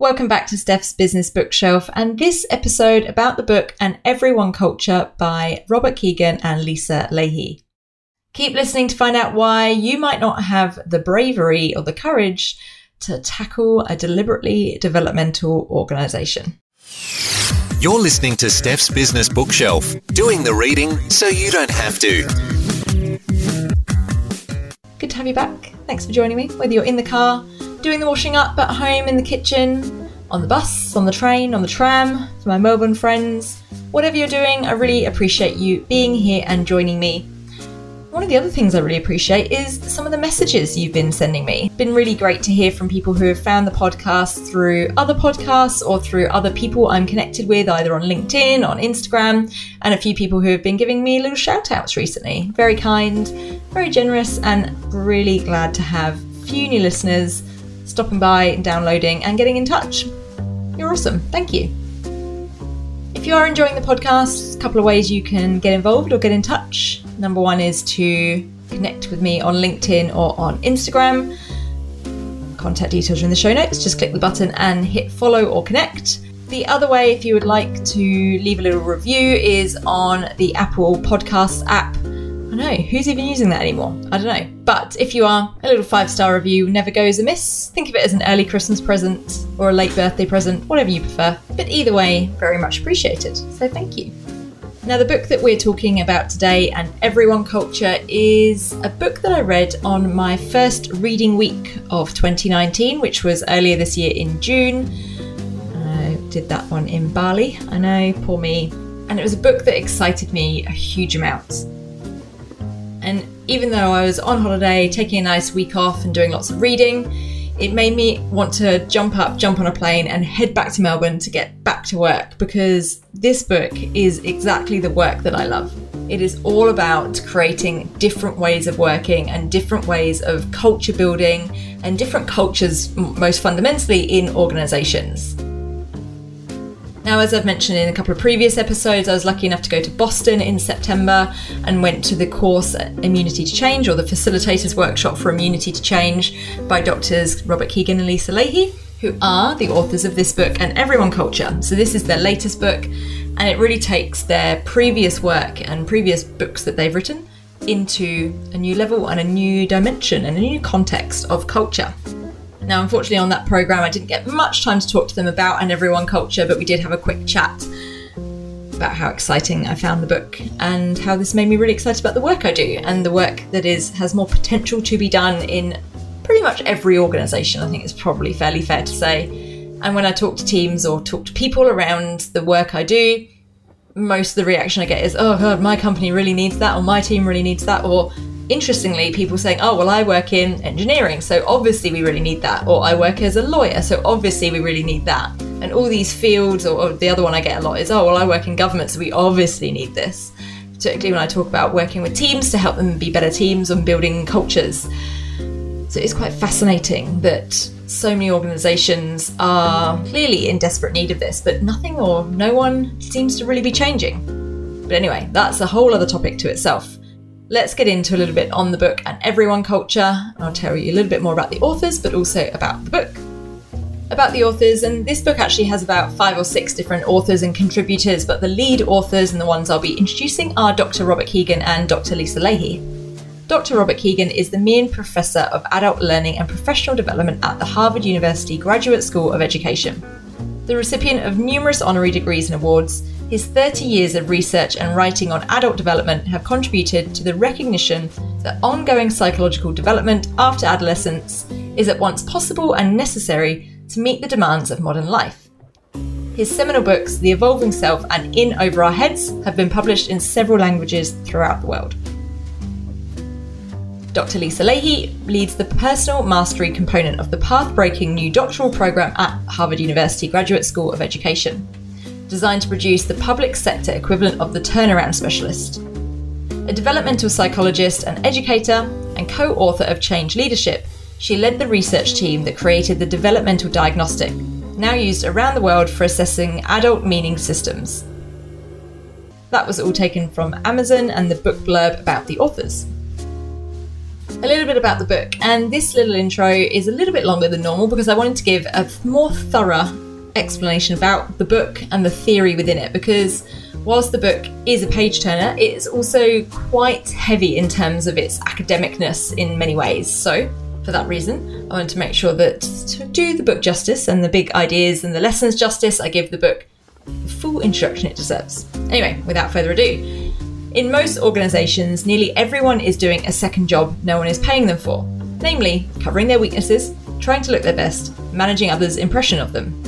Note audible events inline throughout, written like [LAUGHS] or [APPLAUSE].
Welcome back to Steph's Business Bookshelf and this episode about the book An Everyone Culture by Robert Kegan and Lisa Lahey. Keep listening to find out why you might not have the bravery or the courage to tackle a deliberately developmental organization. You're listening to Steph's Business Bookshelf, doing the reading so you don't have to. Good to have you back. Thanks for joining me, whether you're in the car, doing the washing up at home, in the kitchen, on the bus, on the train, on the tram, for my Melbourne friends. Whatever you're doing, I really appreciate you being here and joining me. One of the other things I really appreciate is some of the messages you've been sending me. It's been really great to hear from people who have found the podcast through other podcasts or through other people I'm connected with, either on LinkedIn, on Instagram, and a few people who have been giving me little shout outs recently. Very kind, very generous, and really glad to have a few new listeners stopping by, downloading, and getting in touch. You're awesome. Thank you. If you are enjoying the podcast, a couple of ways you can get involved or get in touch. Number one is to connect with me on LinkedIn or on Instagram. Contact details are in the show notes. Just click the button and hit follow or connect. The other way, if you would like to leave a little review, is on the Apple Podcast app. I know, who's even using that anymore? I don't know. But if you are, a little five star review never goes amiss. Think of it as an early Christmas present or a late birthday present, whatever you prefer. But either way, very much appreciated. So thank you. Now, the book that we're talking about today An Everyone Culture is a book that I read on my first reading week of 2019, which was earlier this year in June. I did that one in Bali. I know, poor me. And it was a book that excited me a huge amount. And even though I was on holiday, taking a nice week off and doing lots of reading, it made me want to jump up, jump on a plane, and head back to Melbourne to get back to work because this book is exactly the work that I love. It is all about creating different ways of working and different ways of culture building and different cultures, most fundamentally, in organizations. Now, as I've mentioned in a couple of previous episodes, I was lucky enough to go to Boston in September and went to the course Immunity to Change or the Facilitators Workshop for Immunity to Change by doctors Robert Kegan and Lisa Lahey, who are the authors of this book An Everyone Culture. So, this is their latest book, and it really takes their previous work and previous books that they've written into a new level and a new dimension and a new context of culture. Now, unfortunately, on that program, I didn't get much time to talk to them about An Everyone Culture, but we did have a quick chat about how exciting I found the book and how this made me really excited about the work I do and the work that is has more potential to be done in pretty much every organisation. I think it's probably fairly fair to say. And when I talk to teams or talk to people around the work I do, most of the reaction I get is, "Oh God, my company really needs that," or "My team really needs that," or interestingly, people saying, oh, well, I work in engineering, so obviously we really need that. Or I work as a lawyer, so obviously we really need that. And all these fields, or, or the other one I get a lot is, oh, well, I work in government, so we obviously need this. Particularly when I talk about working with teams to help them be better teams and building cultures. So it's quite fascinating that so many organisations are clearly in desperate need of this, but nothing or no one seems to really be changing. But anyway, that's a whole other topic to itself let's get into a little bit on the book and everyone culture. I'll tell you a little bit more about the authors, but also about the book. About the authors, and this book actually has about five or six different authors and contributors, but the lead authors and the ones I'll be introducing are Dr. Robert Kegan and Dr. Lisa Lahey. Dr. Robert Kegan is the Meehan Professor of Adult Learning and Professional Development at the Harvard University Graduate School of Education. The recipient of numerous honorary degrees and awards, his 30 years of research and writing on adult development have contributed to the recognition that ongoing psychological development after adolescence is at once possible and necessary to meet the demands of modern life. His seminal books, The Evolving Self and In Over Our Heads, have been published in several languages throughout the world. Dr. Lisa Lahey leads the personal mastery component of the path breaking new doctoral program at Harvard University Graduate School of Education designed to produce the public sector equivalent of the turnaround specialist. A developmental psychologist and educator, and co author of Change Leadership, she led the research team that created the developmental diagnostic, now used around the world for assessing adult meaning systems. That was all taken from Amazon and the book blurb about the authors. a little bit about the book. And this little intro is a little bit longer than normal because I wanted to give a more thorough explanation about the book and the theory within it. Because whilst the book is a page turner, it's also quite heavy in terms of its academicness in many ways. So, for that reason, I wanted to make sure that to do the book justice and the big ideas and the lessons justice, I give the book the full introduction it deserves. Anyway, without further ado, in most organisations, nearly everyone is doing a second job no one is paying them for, namely covering their weaknesses, trying to look their best, managing others' impression of them.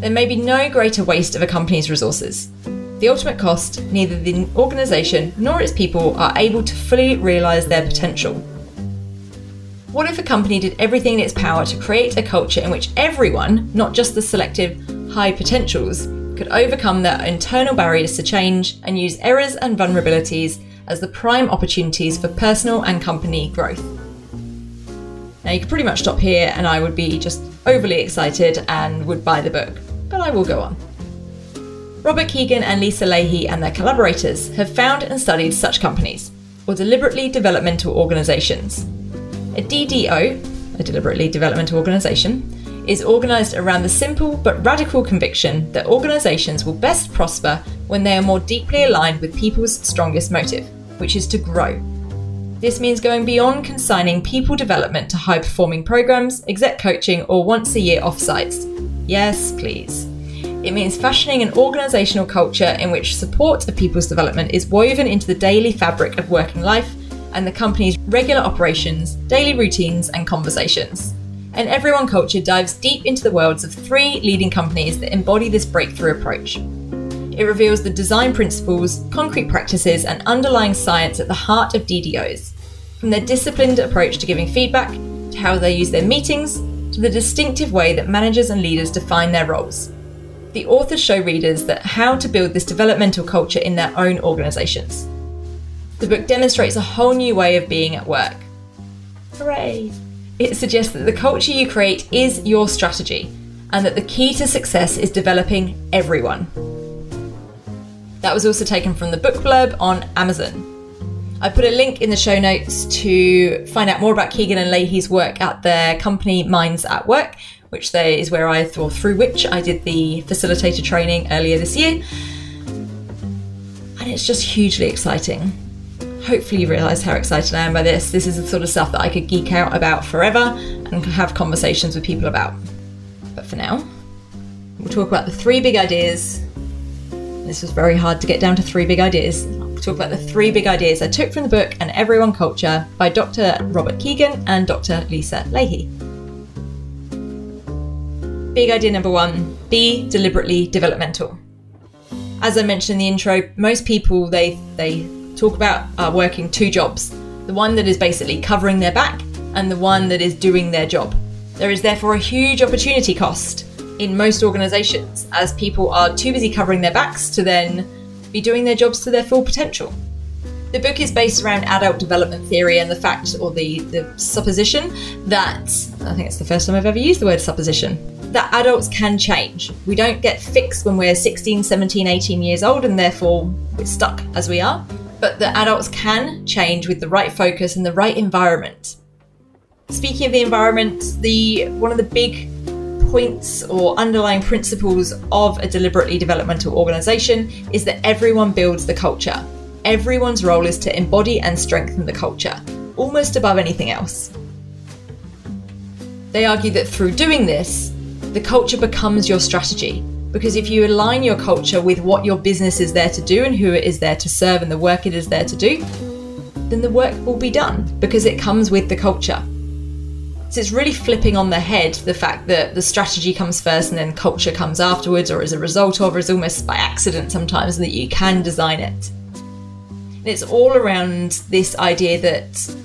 There may be no greater waste of a company's resources. The ultimate cost, neither the organisation nor its people are able to fully realise their potential. What if a company did everything in its power to create a culture in which everyone, not just the selective high potentials, could overcome their internal barriers to change and use errors and vulnerabilities as the prime opportunities for personal and company growth? Now, you could pretty much stop here, and I would be just overly excited and would buy the book, but I will go on. Robert Kegan and Lisa Lahey and their collaborators have found and studied such companies, or deliberately developmental organisations. A DDO, a deliberately developmental organisation, is organised around the simple but radical conviction that organisations will best prosper when they are more deeply aligned with people's strongest motive, which is to grow. This means going beyond consigning people development to high performing programs, exec coaching, or once a year offsites. Yes, please. It means fashioning an organisational culture in which support of people's development is woven into the daily fabric of working life and the company's regular operations, daily routines, and conversations. And Everyone culture dives deep into the worlds of three leading companies that embody this breakthrough approach. It reveals the design principles, concrete practices, and underlying science at the heart of DDOs, from their disciplined approach to giving feedback, to how they use their meetings, to the distinctive way that managers and leaders define their roles the authors show readers that how to build this developmental culture in their own organisations. The book demonstrates a whole new way of being at work. Hooray! It suggests that the culture you create is your strategy, and that the key to success is developing everyone. That was also taken from the book blurb on Amazon. I put a link in the show notes to find out more about Kegan and Lahey's work at their company Minds at Work, which they, is where I, or through which I did the facilitator training earlier this year. And it's just hugely exciting. Hopefully, you realise how excited I am by this. This is the sort of stuff that I could geek out about forever and have conversations with people about. But for now, we'll talk about the three big ideas. This was very hard to get down to three big ideas. Talk about the three big ideas I took from the book An Everyone Culture by Dr. Robert Kegan and Dr. Lisa Lahey. Big idea number one be deliberately developmental. As I mentioned in the intro, most people they they talk about uh, working two jobs. The one that is basically covering their back and the one that is doing their job. There is therefore a huge opportunity cost in most organizations as people are too busy covering their backs to then be doing their jobs to their full potential. The book is based around adult development theory and the fact or the, the supposition that I think it's the first time I've ever used the word supposition that adults can change. We don't get fixed when we're 16, 17, 18 years old and therefore we're stuck as we are. But the adults can change with the right focus and the right environment. Speaking of the environment, the one of the big points or underlying principles of a deliberately developmental organization is that everyone builds the culture. Everyone's role is to embody and strengthen the culture, almost above anything else. They argue that through doing this, the culture becomes your strategy. Because if you align your culture with what your business is there to do and who it is there to serve and the work it is there to do, then the work will be done because it comes with the culture. So it's really flipping on the head the fact that the strategy comes first and then culture comes afterwards, or as a result of, or is almost by accident sometimes, that you can design it. And it's all around this idea that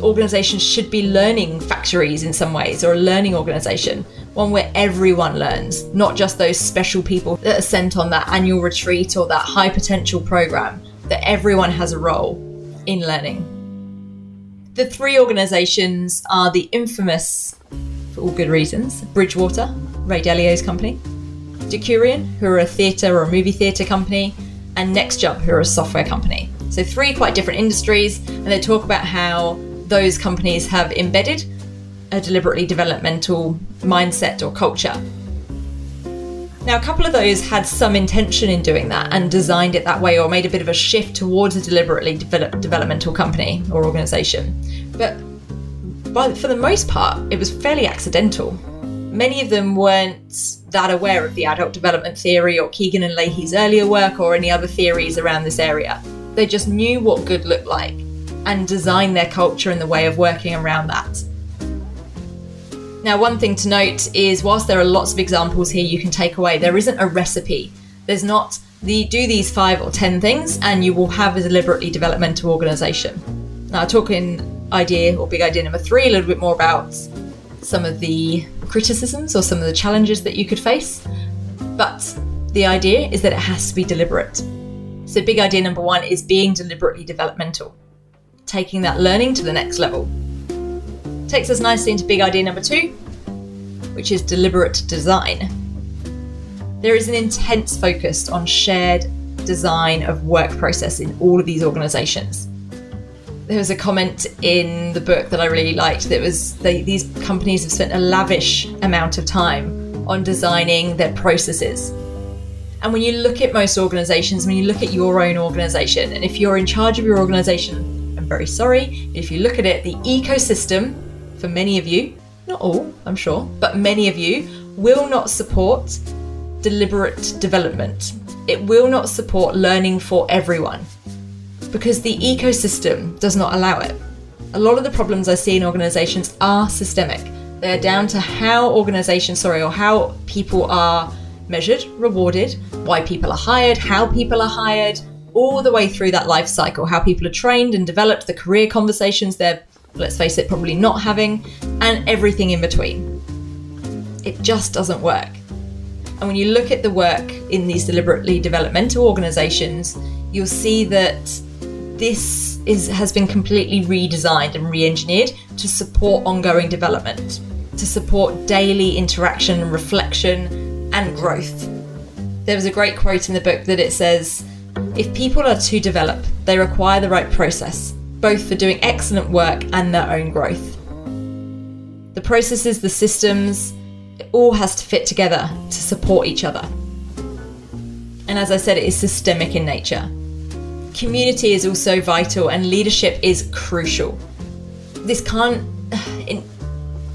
organizations should be learning factories in some ways, or a learning organization, one where everyone learns, not just those special people that are sent on that annual retreat or that high potential program, that everyone has a role in learning. The three organisations are the infamous, for all good reasons, Bridgewater, Ray Dalio's company, Decurion, who are a theatre or a movie theatre company, and NextJump, who are a software company. So, three quite different industries, and they talk about how those companies have embedded a deliberately developmental mindset or culture. Now, a couple of those had some intention in doing that and designed it that way or made a bit of a shift towards a deliberately develop- developmental company or organization. But, for the most part, it was fairly accidental. Many of them weren't that aware of the adult development theory or Kegan and Lahey's earlier work or any other theories around this area. They just knew what good looked like and designed their culture and the way of working around that. Now, one thing to note is whilst there are lots of examples here you can take away, there isn't a recipe. There's not the do these five or ten things and you will have a deliberately developmental organization. Now, talking idea or big idea number three, a little bit more about some of the criticisms or some of the challenges that you could face. But the idea is that it has to be deliberate. So, big idea number one is being deliberately developmental, taking that learning to the next level. Takes us nicely into big idea number two, which is deliberate design. There is an intense focus on shared design of work process in all of these organizations. There was a comment in the book that I really liked that was they, these companies have spent a lavish amount of time on designing their processes. And when you look at most organizations, when you look at your own organization, and if you're in charge of your organization, I'm very sorry, if you look at it, the ecosystem for many of you, not all, I'm sure, but many of you will not support deliberate development. It will not support learning for everyone because the ecosystem does not allow it. A lot of the problems I see in organizations are systemic. They're down to how organizations, sorry, or how people are measured, rewarded, why people are hired, how people are hired, all the way through that life cycle, how people are trained and developed, the career conversations they're let's face it, probably not having, and everything in between. It just doesn't work. And when you look at the work in these deliberately developmental organizations, you'll see that this is, has been completely redesigned and re engineered to support ongoing development, to support daily interaction and reflection and growth. There was a great quote in the book that it says, If people are to develop, they require the right process, both for doing excellent work and their own growth. The processes, the systems, it all has to fit together to support each other. And as I said, it is systemic in nature. Community is also vital and leadership is crucial. This can't, [SIGHS] in,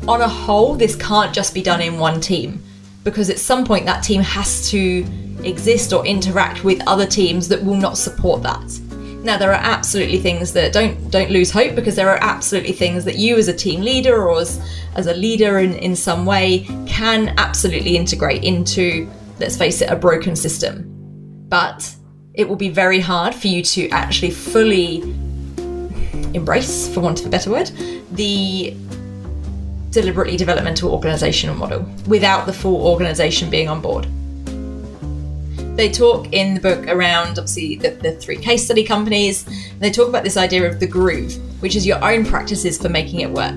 on a whole, this can't just be done in one team because at some point that team has to exist or interact with other teams that will not support that. Now there are absolutely things that don't don't lose hope because there are absolutely things that you as a team leader or as, as a leader in, in some way can absolutely integrate into, let's face it, a broken system. But it will be very hard for you to actually fully embrace, for want of a better word, the deliberately developmental organizational model without the full organization being on board. They talk in the book around obviously the, the three case study companies. they talk about this idea of the groove, which is your own practices for making it work.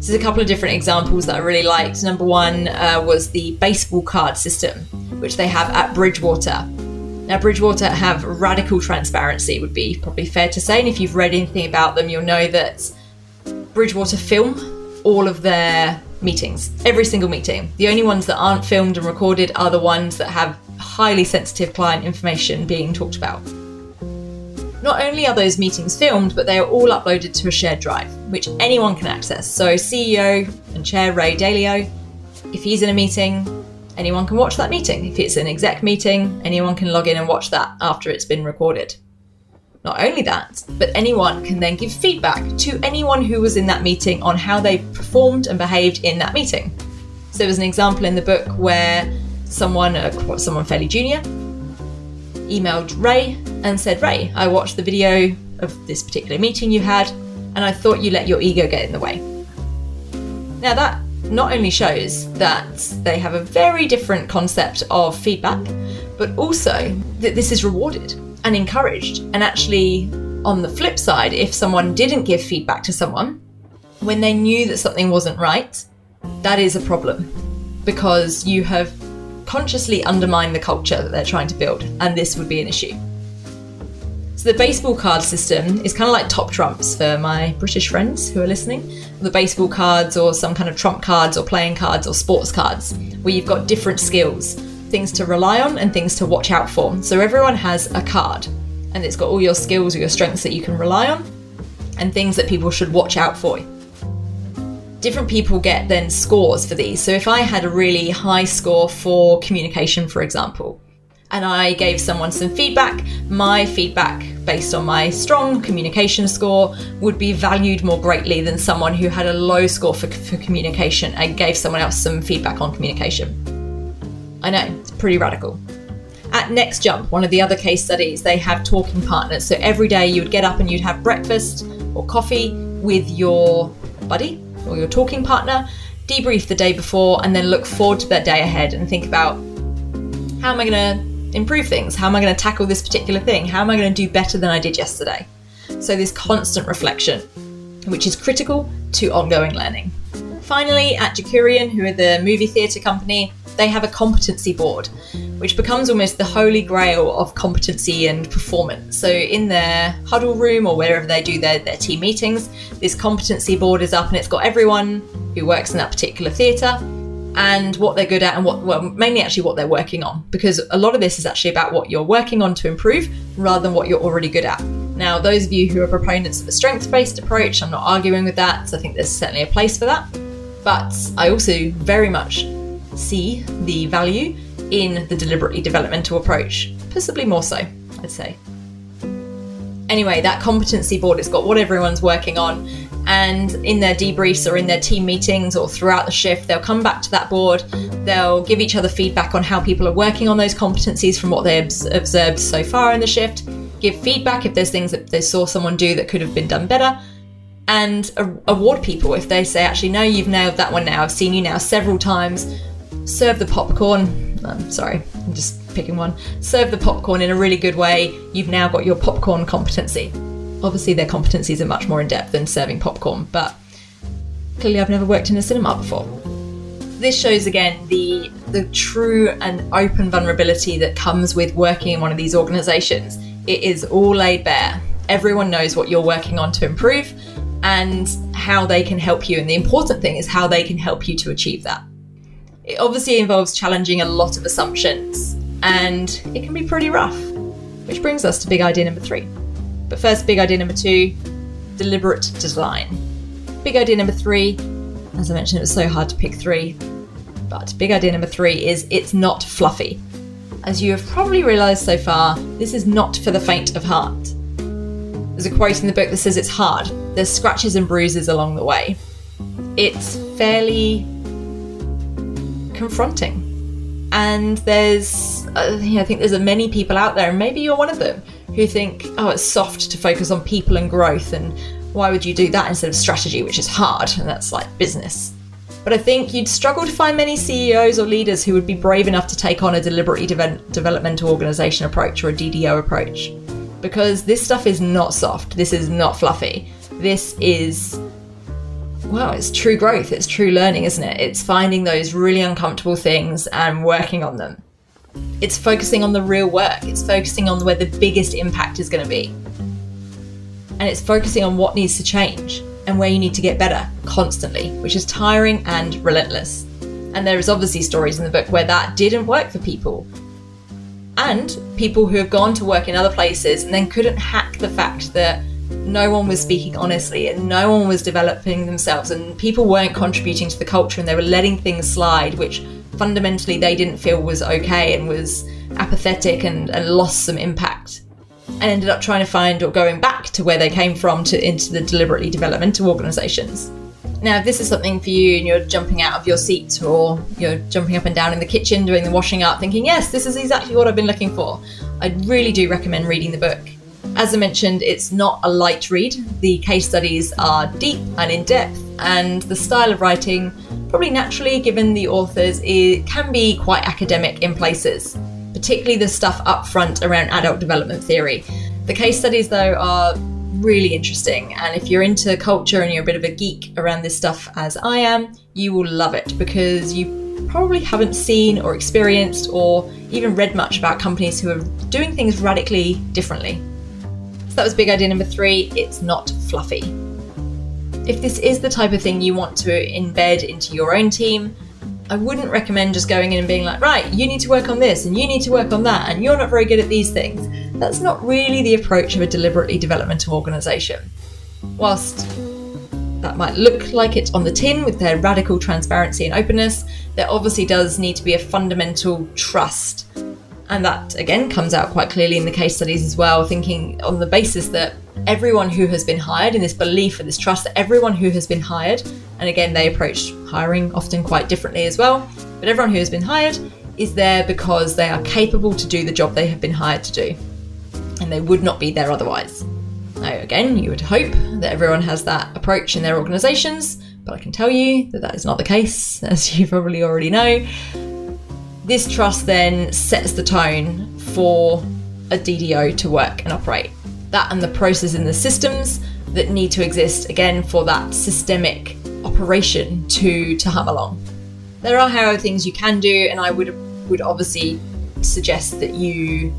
So there's a couple of different examples that I really liked. Number one uh, was the baseball card system, which they have at Bridgewater. Now, Bridgewater have radical transparency, would be probably fair to say. And if you've read anything about them, you'll know that Bridgewater film all of their meetings, every single meeting. The only ones that aren't filmed and recorded are the ones that have highly sensitive client information being talked about. Not only are those meetings filmed, but they are all uploaded to a shared drive, which anyone can access. So, CEO and Chair Ray Dalio, if he's in a meeting, anyone can watch that meeting. If it's an exec meeting, anyone can log in and watch that after it's been recorded. Not only that, but anyone can then give feedback to anyone who was in that meeting on how they performed and behaved in that meeting. So there was an example in the book where someone, uh, someone fairly junior, emailed Ray and said, Ray, I watched the video of this particular meeting you had, and I thought you let your ego get in the way. Now, that not only shows that they have a very different concept of feedback, but also that this is rewarded and encouraged. And actually, on the flip side, if someone didn't give feedback to someone when they knew that something wasn't right, that is a problem because you have consciously undermine the culture that they're trying to build, and this would be an issue. So the baseball card system is kind of like top trumps for my British friends who are listening. The baseball cards or some kind of trump cards or playing cards or sports cards, where you've got different skills, things to rely on and things to watch out for. So everyone has a card and it's got all your skills or your strengths that you can rely on and things that people should watch out for. Different people get then scores for these. So if I had a really high score for communication, for example, and I gave someone some feedback, my feedback based on my strong communication score would be valued more greatly than someone who had a low score for, for communication and gave someone else some feedback on communication. I know, it's pretty radical. At Next Jump, one of the other case studies, they have talking partners. So every day you would get up and you'd have breakfast or coffee with your buddy or your talking partner, debrief the day before, and then look forward to that day ahead and think about how am I going to improve things? How am I going to tackle this particular thing? How am I going to do better than I did yesterday? So, this constant reflection, which is critical to ongoing learning. Finally, at Decurion, who are the movie theatre company, they have a competency board, which becomes almost the holy grail of competency and performance. So, in their huddle room or wherever they do their, their team meetings, this competency board is up and it's got everyone who works in that particular theatre and what they're good at and what well mainly actually what they're working on. Because a lot of this is actually about what you're working on to improve rather than what you're already good at. Now those of you who are proponents of a strengths based approach i'm not arguing with that so i think there's certainly a place for that. But i also very much see the value in the deliberately developmental approach possibly more so i'd say anyway that competency board it's got what everyone's working on and in their debriefs or in their team meetings or throughout the shift, they'll come back to that board. They'll give each other feedback on how people are working on those competencies from what they've observed so far in the shift. Give feedback if there's things that they saw someone do that could have been done better. And award people if they say, actually, no, you've nailed that one now. I've seen you now several times. Serve the popcorn. I'm sorry, I'm just picking one. Serve the popcorn in a really good way. You've now got your popcorn competency. Obviously, their competencies are much more in depth than serving popcorn, but clearly, I've never worked in a cinema before. This shows again the the true and open vulnerability that comes with working in one of these organisations. It is all laid bare. Everyone knows what you're working on to improve and how they can help you. And the important thing is how they can help you to achieve that. It obviously involves challenging a lot of assumptions, and it can be pretty rough. Which brings us to big idea number three. But first, big idea number two deliberate design. Big idea number three, as I mentioned, it was so hard to pick three. But big idea number three is it's not fluffy. As you have probably realised so far, this is not for the faint of heart. There's a quote in the book that says it's hard. There's scratches and bruises along the way. It's fairly confronting. And there's, uh, I think there's many people out there, and maybe you're one of them, who think, oh, it's soft to focus on people and growth, and why would you do that instead of strategy, which is hard, and that's like business. But I think you'd struggle to find many CEOs or leaders who would be brave enough to take on a deliberately de- developmental organization approach or a DDO approach. Because this stuff is not soft, this is not fluffy. This is, well, it's true growth, it's true learning, isn't it? It's finding those really uncomfortable things and working on them. It's focusing on the real work, it's focusing on where the biggest impact is going to be. And it's focusing on what needs to change and where you need to get better constantly, which is tiring and relentless. And there is obviously stories in the book where that didn't work for people. And people who have gone to work in other places and then couldn't hack the fact that no one was speaking honestly and no one was developing themselves and people weren't contributing to the culture and they were letting things slide, which fundamentally they didn't feel was okay and was apathetic and, and lost some impact and ended up trying to find or going back to where they came from to into the deliberately developmental organizations. Now, if this is something for you and you're jumping out of your seat or you're jumping up and down in the kitchen doing the washing up, thinking, yes, this is exactly what I've been looking for, I really do recommend reading the book. As I mentioned, it's not a light read. The case studies are deep and in depth, and the style of writing probably naturally, given the authors, it can be quite academic in places, particularly the stuff up front around adult development theory. The case studies, though, are really interesting, and if you're into culture and you're a bit of a geek around this stuff as I am, you will love it because you probably haven't seen or experienced or even read much about companies who are doing things radically differently. That was big idea number three it's not fluffy. If this is the type of thing you want to embed into your own team, I wouldn't recommend just going in and being like, right, you need to work on this and you need to work on that, and you're not very good at these things. That's not really the approach of a deliberately developmental organisation. Whilst that might look like it on the tin with their radical transparency and openness, there obviously does need to be a fundamental trust. And that again comes out quite clearly in the case studies as well, thinking on the basis that everyone who has been hired, in this belief and this trust that everyone who has been hired, and again, they approach hiring often quite differently as well, but everyone who has been hired is there because they are capable to do the job they have been hired to do, and they would not be there otherwise. Now, again, you would hope that everyone has that approach in their organisations, but I can tell you that that is not the case, [LAUGHS] as you probably already know. This trust then sets the tone for a DDO to work and operate that and the process and the systems that need to exist again for that systemic operation to to hum along. There are however things you can do, and I would would obviously suggest that you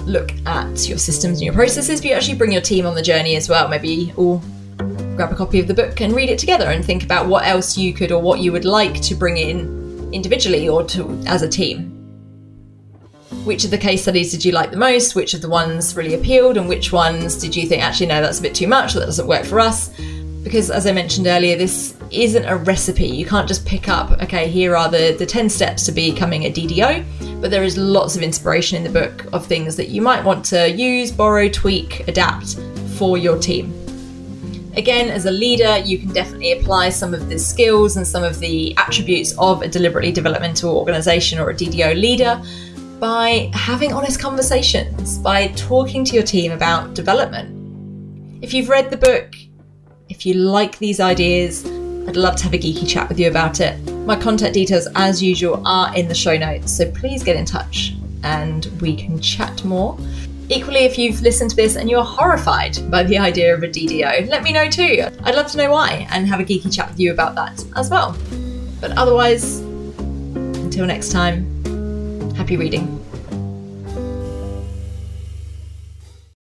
look at your systems and your processes, but you actually bring your team on the journey as well. Maybe all grab a copy of the book and read it together and think about what else you could or what you would like to bring in individually or to as a team which of the case studies did you like the most? Which of the ones really appealed? And which ones did you think, actually, no, that's a bit too much, that doesn't work for us? Because as I mentioned earlier, this isn't a recipe. You can't just pick up, okay, here are the, the 10 steps to becoming a DDO, but there is lots of inspiration in the book of things that you might want to use, borrow, tweak, adapt for your team. Again, as a leader, you can definitely apply some of the skills and some of the attributes of a deliberately developmental organization or a DDO leader by having honest conversations, by talking to your team about development. If you've read the book, if you like these ideas, I'd love to have a geeky chat with you about it. My contact details, as usual, are in the show notes, so please get in touch and we can chat more. Equally, if you've listened to this and you're horrified by the idea of a DDO, let me know too. I'd love to know why and have a geeky chat with you about that as well. But otherwise, until next time, Happy reading.